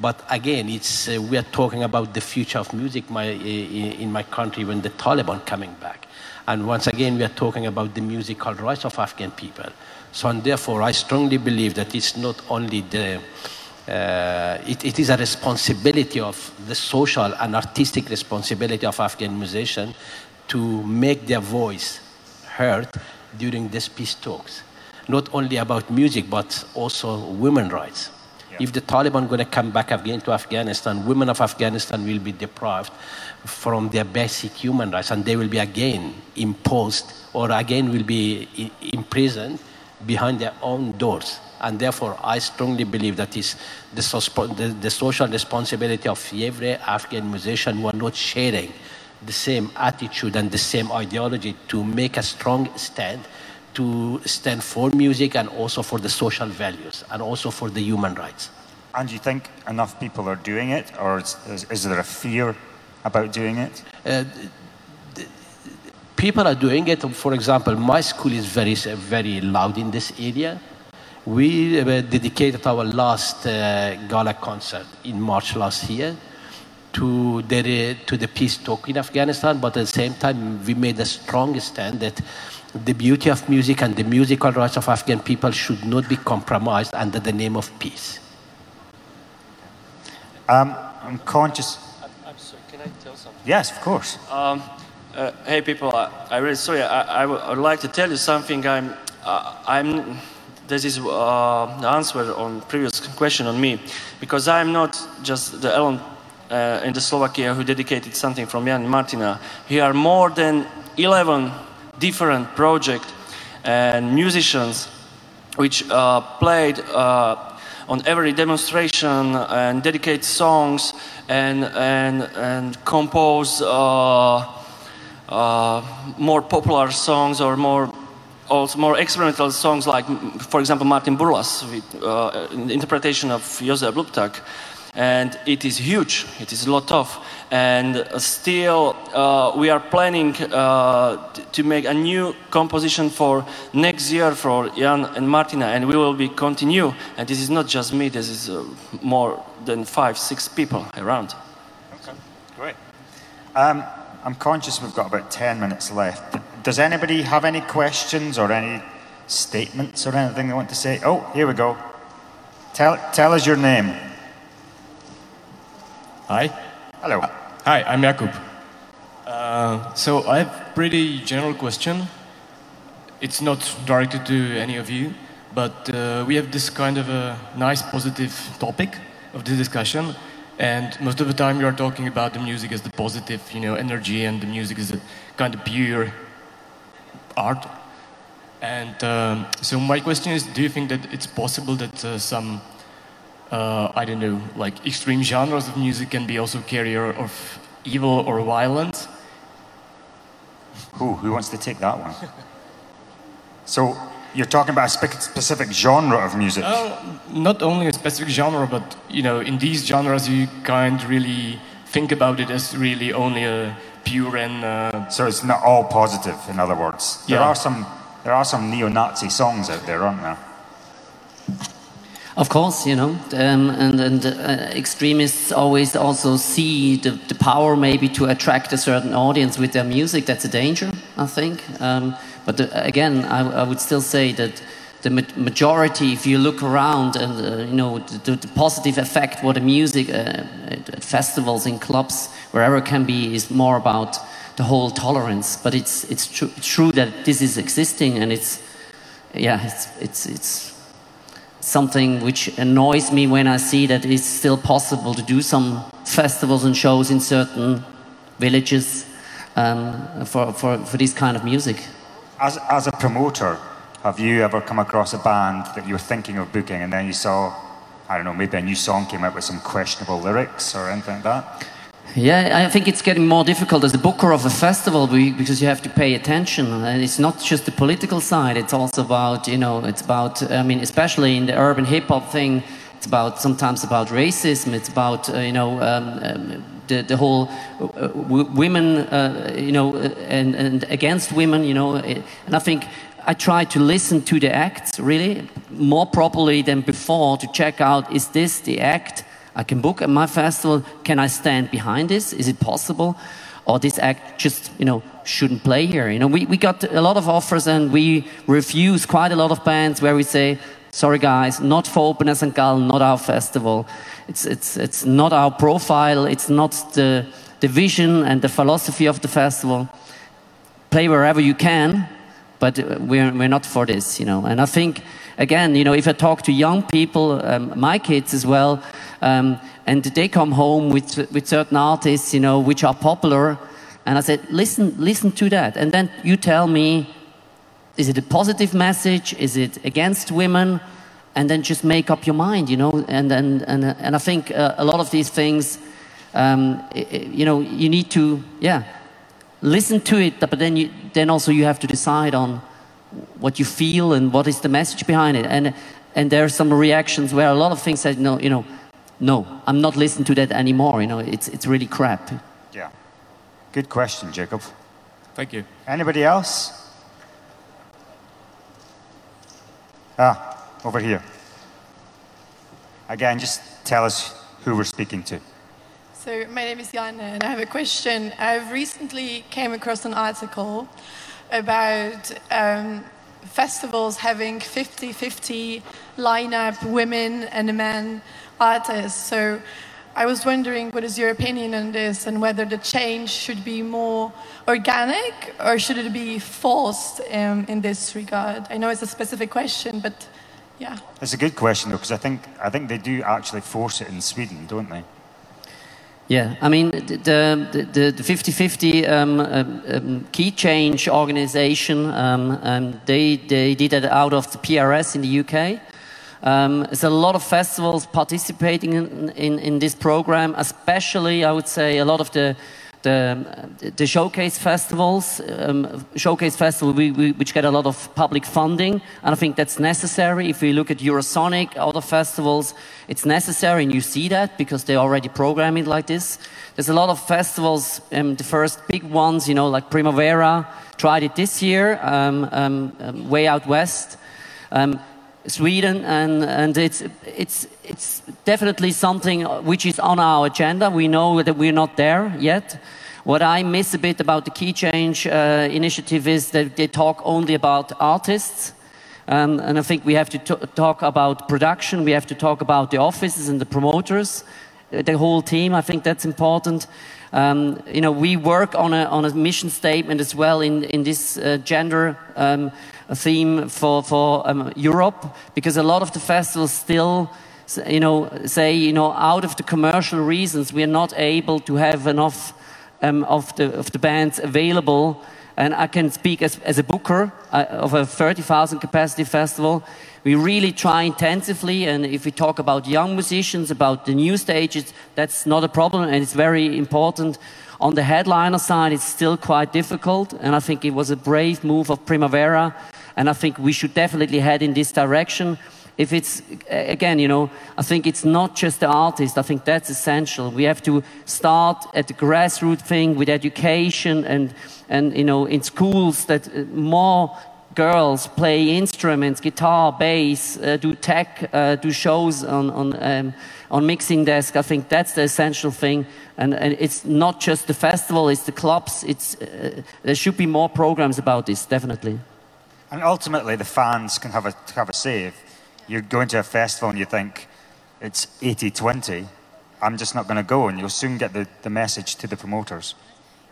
But again, it's, uh, we are talking about the future of music my, in my country when the Taliban coming back. And once again, we are talking about the musical rights of Afghan people. So, and therefore, I strongly believe that it's not only the, uh, it, it is a responsibility of the social and artistic responsibility of Afghan musicians to make their voice heard during these peace talks. Not only about music, but also women rights. If the Taliban going to come back again to Afghanistan, women of Afghanistan will be deprived from their basic human rights, and they will be again imposed or again will be imprisoned behind their own doors. And therefore, I strongly believe that is the, the, the social responsibility of every Afghan musician who are not sharing the same attitude and the same ideology to make a strong stand to stand for music and also for the social values and also for the human rights. And do you think enough people are doing it, or is, is, is there a fear about doing it? Uh, people are doing it. For example, my school is very, very loud in this area. We uh, dedicated our last uh, gala concert in March last year to the, to the peace talk in Afghanistan, but at the same time, we made a strong stand that the beauty of music and the musical rights of Afghan people should not be compromised under the name of peace. Um, I'm conscious. I'm sorry, can I tell something? Yes, of course. Um, uh, hey people, I, I really sorry. I, I, w- I would like to tell you something. I'm, uh, I'm. This is uh, the answer on previous question on me, because I'm not just the Elon uh, in the Slovakia who dedicated something from Jan Martina. Here are more than 11 different projects and musicians which uh, played uh, on every demonstration and dedicate songs and and and compose uh, uh, more popular songs or more also more experimental songs like for example Martin Burlas with uh, interpretation of Jozef Lupták and it is huge. It is a lot of and uh, still uh, we are planning uh, to make a new composition for next year for Jan and Martina and we will be continue and this is not just me this is uh, more than five six people around Okay, Great. Um, I'm conscious we've got about 10 minutes left. Does anybody have any questions or any statements or anything they want to say? Oh, here we go. Tell, tell us your name. Hi. Hello. Hi, I'm Jakub. Uh, so I have pretty general question. It's not directed to any of you, but uh, we have this kind of a nice positive topic of the discussion, and most of the time you are talking about the music as the positive, you know, energy, and the music is a kind of pure art. And um, so my question is, do you think that it's possible that uh, some uh, I don't know, like extreme genres of music can be also carrier of evil or violence. Who, who wants to take that one? so you're talking about a spe- specific genre of music. Uh, not only a specific genre, but you know, in these genres you can't really think about it as really only a pure and uh, So it's not all positive, in other words. There Yeah. are some there are some neo-Nazi songs out there, aren't there? Of course, you know, um, and, and uh, extremists always also see the, the power maybe to attract a certain audience with their music. That's a danger, I think. Um, but the, again, I, I would still say that the ma- majority, if you look around and uh, you know the, the positive effect what the music uh, at, festivals, in clubs, wherever can be, is more about the whole tolerance. But it's it's true, true that this is existing, and it's yeah, it's it's it's something which annoys me when I see that it's still possible to do some festivals and shows in certain villages um, for, for, for this kind of music. As, as a promoter, have you ever come across a band that you were thinking of booking and then you saw, I don't know, maybe a new song came out with some questionable lyrics or anything like that? Yeah, I think it's getting more difficult as the booker of a festival because you have to pay attention. And it's not just the political side, it's also about, you know, it's about, I mean, especially in the urban hip hop thing, it's about sometimes about racism, it's about, uh, you know, um, um, the, the whole uh, women, uh, you know, uh, and, and against women, you know. And I think I try to listen to the acts really more properly than before to check out is this the act I can book at my festival? Can I stand behind this? Is it possible? Or this act just, you know, shouldn't play here? You know, we, we got a lot of offers and we refuse quite a lot of bands where we say, sorry guys, not for Open Air St. Gallen, not our festival. It's, it's, it's not our profile, it's not the, the vision and the philosophy of the festival. Play wherever you can, but uh, we're, we're not for this, you know. And I think, again, you know, if I talk to young people, um, my kids as well, um, and they come home with, with certain artists, you know, which are popular, and I said, listen, listen to that. And then you tell me, is it a positive message? Is it against women? And then just make up your mind, you know. And and and, and I think uh, a lot of these things, um, you know, you need to, yeah, listen to it, but then you then also you have to decide on what you feel and what is the message behind it. And and there are some reactions where a lot of things said, no, you know, no, I'm not listening to that anymore. You know, it's it's really crap. Yeah. Good question, Jacob. Thank you. Anybody else? Ah, over here. Again, just tell us who we're speaking to. So my name is Jan and I have a question. I've recently came across an article about um, festivals having 50-50 lineup women and men artists. So I was wondering what is your opinion on this and whether the change should be more organic or should it be forced um, in this regard? I know it's a specific question, but yeah. It's a good question though, because I think I think they do actually force it in Sweden, don't they? Yeah, I mean, the, the, the 50-50 um, um, um, Keychange organization, um, um, they, they did it out of the PRS in the UK. Um, there's a lot of festivals participating in, in, in, this program, especially, I would say, a lot of the the, the showcase festivals, um, showcase festival we, we, which get a lot of public funding, and I think that's necessary. If we look at Eurosonic, other festivals, it's necessary, and you see that because they already program it like this. There's a lot of festivals, um, the first big ones, you know, like Primavera, tried it this year, um, um, um way out west. Sweden, and, and it's, it's, it's definitely something which is on our agenda. We know that we're not there yet. What I miss a bit about the Keychange uh, initiative is that they talk only about artists. Um, and I think we have to talk about production, we have to talk about the offices and the promoters, uh, the whole team. I think that's important. Um, you know, we work on a, on a mission statement as well in, in this uh, gender um, theme for, for um, Europe because a lot of the festivals still you know, say, you know, out of the commercial reasons, we are not able to have enough um, of, the, of the bands available. And I can speak as, as a booker uh, of a 30,000 capacity festival. We really try intensively, and if we talk about young musicians, about the new stages, that's not a problem, and it's very important. On the headliner side, it's still quite difficult, and I think it was a brave move of Primavera and I think we should definitely head in this direction. If it's, again, you know, I think it's not just the artist. I think that's essential. We have to start at the grassroots thing with education and, and you know, in schools that uh, more girls play instruments, guitar, bass, uh, do tech, uh, do shows on, on, um, on mixing desk. I think that's the essential thing. And, and it's not just the festival, it's the clubs. It's, uh, there should be more programs about this, definitely. And ultimately, the fans can have a, have a say. If you're going to a festival and you think it's 80 20, I'm just not going to go, and you'll soon get the, the message to the promoters.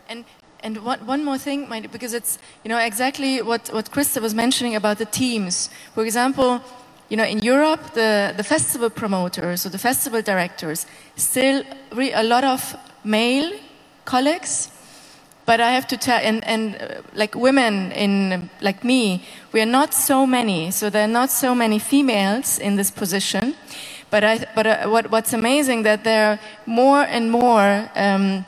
And and one, one more thing, because it's you know exactly what what Christoph was mentioning about the teams. For example, you know in Europe, the the festival promoters or the festival directors still a lot of male colleagues but I have to tell, and, and uh, like women in like me, we are not so many. So there are not so many females in this position. But I, but uh, what, what's amazing that there are more and more um,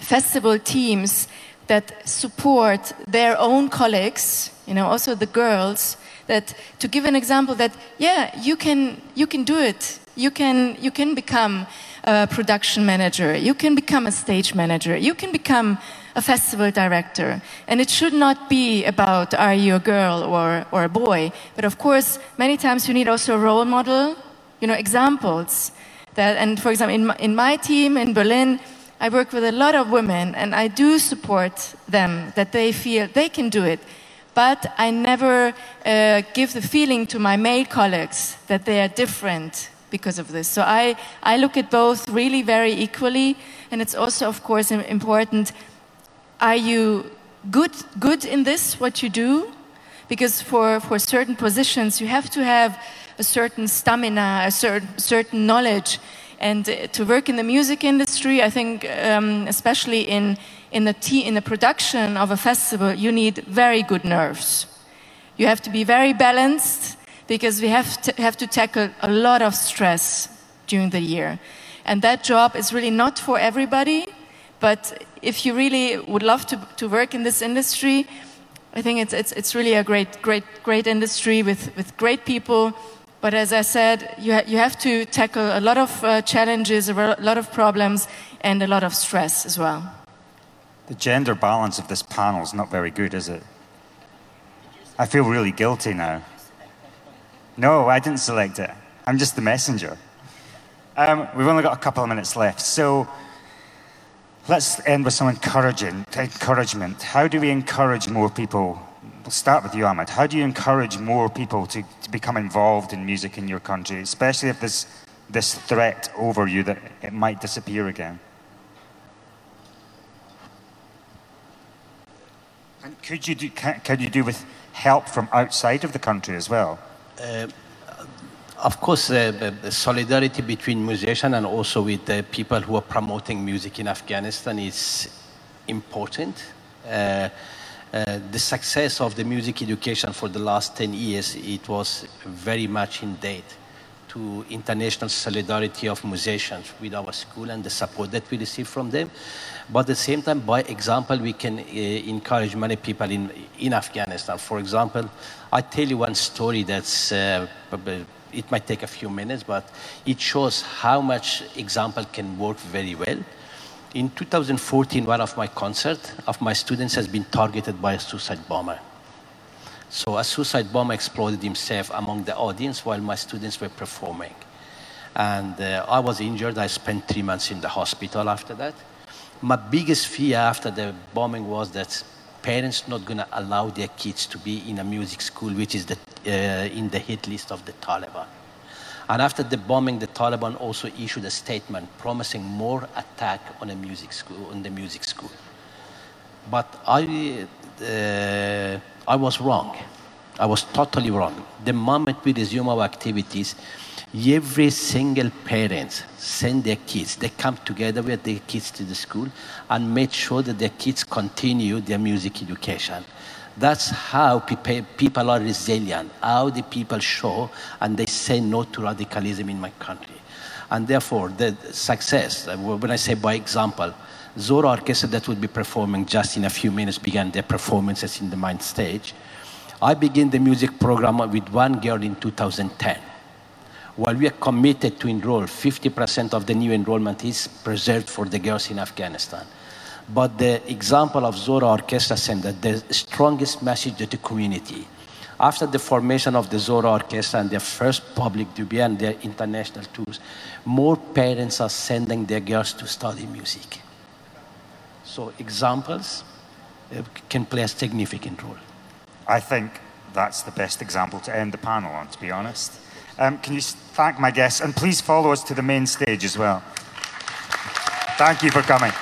festival teams that support their own colleagues. You know, also the girls. That to give an example, that yeah, you can you can do it. You can you can become a production manager. You can become a stage manager. You can become a festival director. And it should not be about are you a girl or, or a boy, but of course, many times you need also a role model, you know, examples. That, and for example, in my, in my team in Berlin, I work with a lot of women and I do support them that they feel they can do it. But I never uh, give the feeling to my male colleagues that they are different because of this. So I, I look at both really very equally. And it's also, of course, important are you good, good in this, what you do? Because for, for certain positions, you have to have a certain stamina, a certain, certain knowledge. And to work in the music industry, I think, um, especially in, in, the in the production of a festival, you need very good nerves. You have to be very balanced because we have to, have to tackle a lot of stress during the year. And that job is really not for everybody, but if you really would love to, to work in this industry, I think it's, it's, it's really a great, great, great industry with, with great people. But as I said, you, ha you have to tackle a lot of uh, challenges, a lot of problems, and a lot of stress as well. The gender balance of this panel is not very good, is it? I feel really guilty now. No, I didn't select it. I'm just the messenger. Um, we've only got a couple of minutes left. So, let's end with some encouraging, encouragement. How do we encourage more people? We'll start with you, Ahmed. How do you encourage more people to, to become involved in music in your country, especially if there's this threat over you that it might disappear again? And could you do, can, can you do with help from outside of the country as well? Uh, of course, uh, the solidarity between musicians and also with the people who are promoting music in Afghanistan is important. Uh, uh, the success of the music education for the last 10 years, it was very much in date to international solidarity of musicians with our school and the support that we receive from them. But at the same time, by example, we can uh, encourage many people in, in Afghanistan. For example, I tell you one story that's, uh, it might take a few minutes, but it shows how much example can work very well. In 2014, one of my concerts of my students has been targeted by a suicide bomber. So a suicide bomber exploded himself among the audience while my students were performing. And uh, I was injured. I spent three months in the hospital after that. My biggest fear after the bombing was that parents not going to allow their kids to be in a music school, which is the, uh, in the hit list of the Taliban. And after the bombing, the Taliban also issued a statement promising more attack on a music school, on the music school. But I, uh, I was wrong. I was totally wrong. The moment we resume our activities, every single parent send their kids. They come together with their kids to the school and make sure that their kids continue their music education. That's how people are resilient, how the people show and they say no to radicalism in my country. And therefore, the success, uh, when I say by example, Zohra Orchestra that will be performing just in a few minutes began their performances in the main stage. I began the music program with one girl in 2010. While we are committed to enroll, 50% of the new enrollment is preserved for the girls in Afghanistan. But the example of Zohra Orchestra sent the strongest message to the community. After the formation of the Zohra Orchestra and their first public debut and their international tours, more parents are sending their girls to study music. So examples uh, can play a significant role. I think that's the best example to end the panel on, to be honest. Um, can you thank my guests? And please follow us to the main stage as well. Thank you for coming.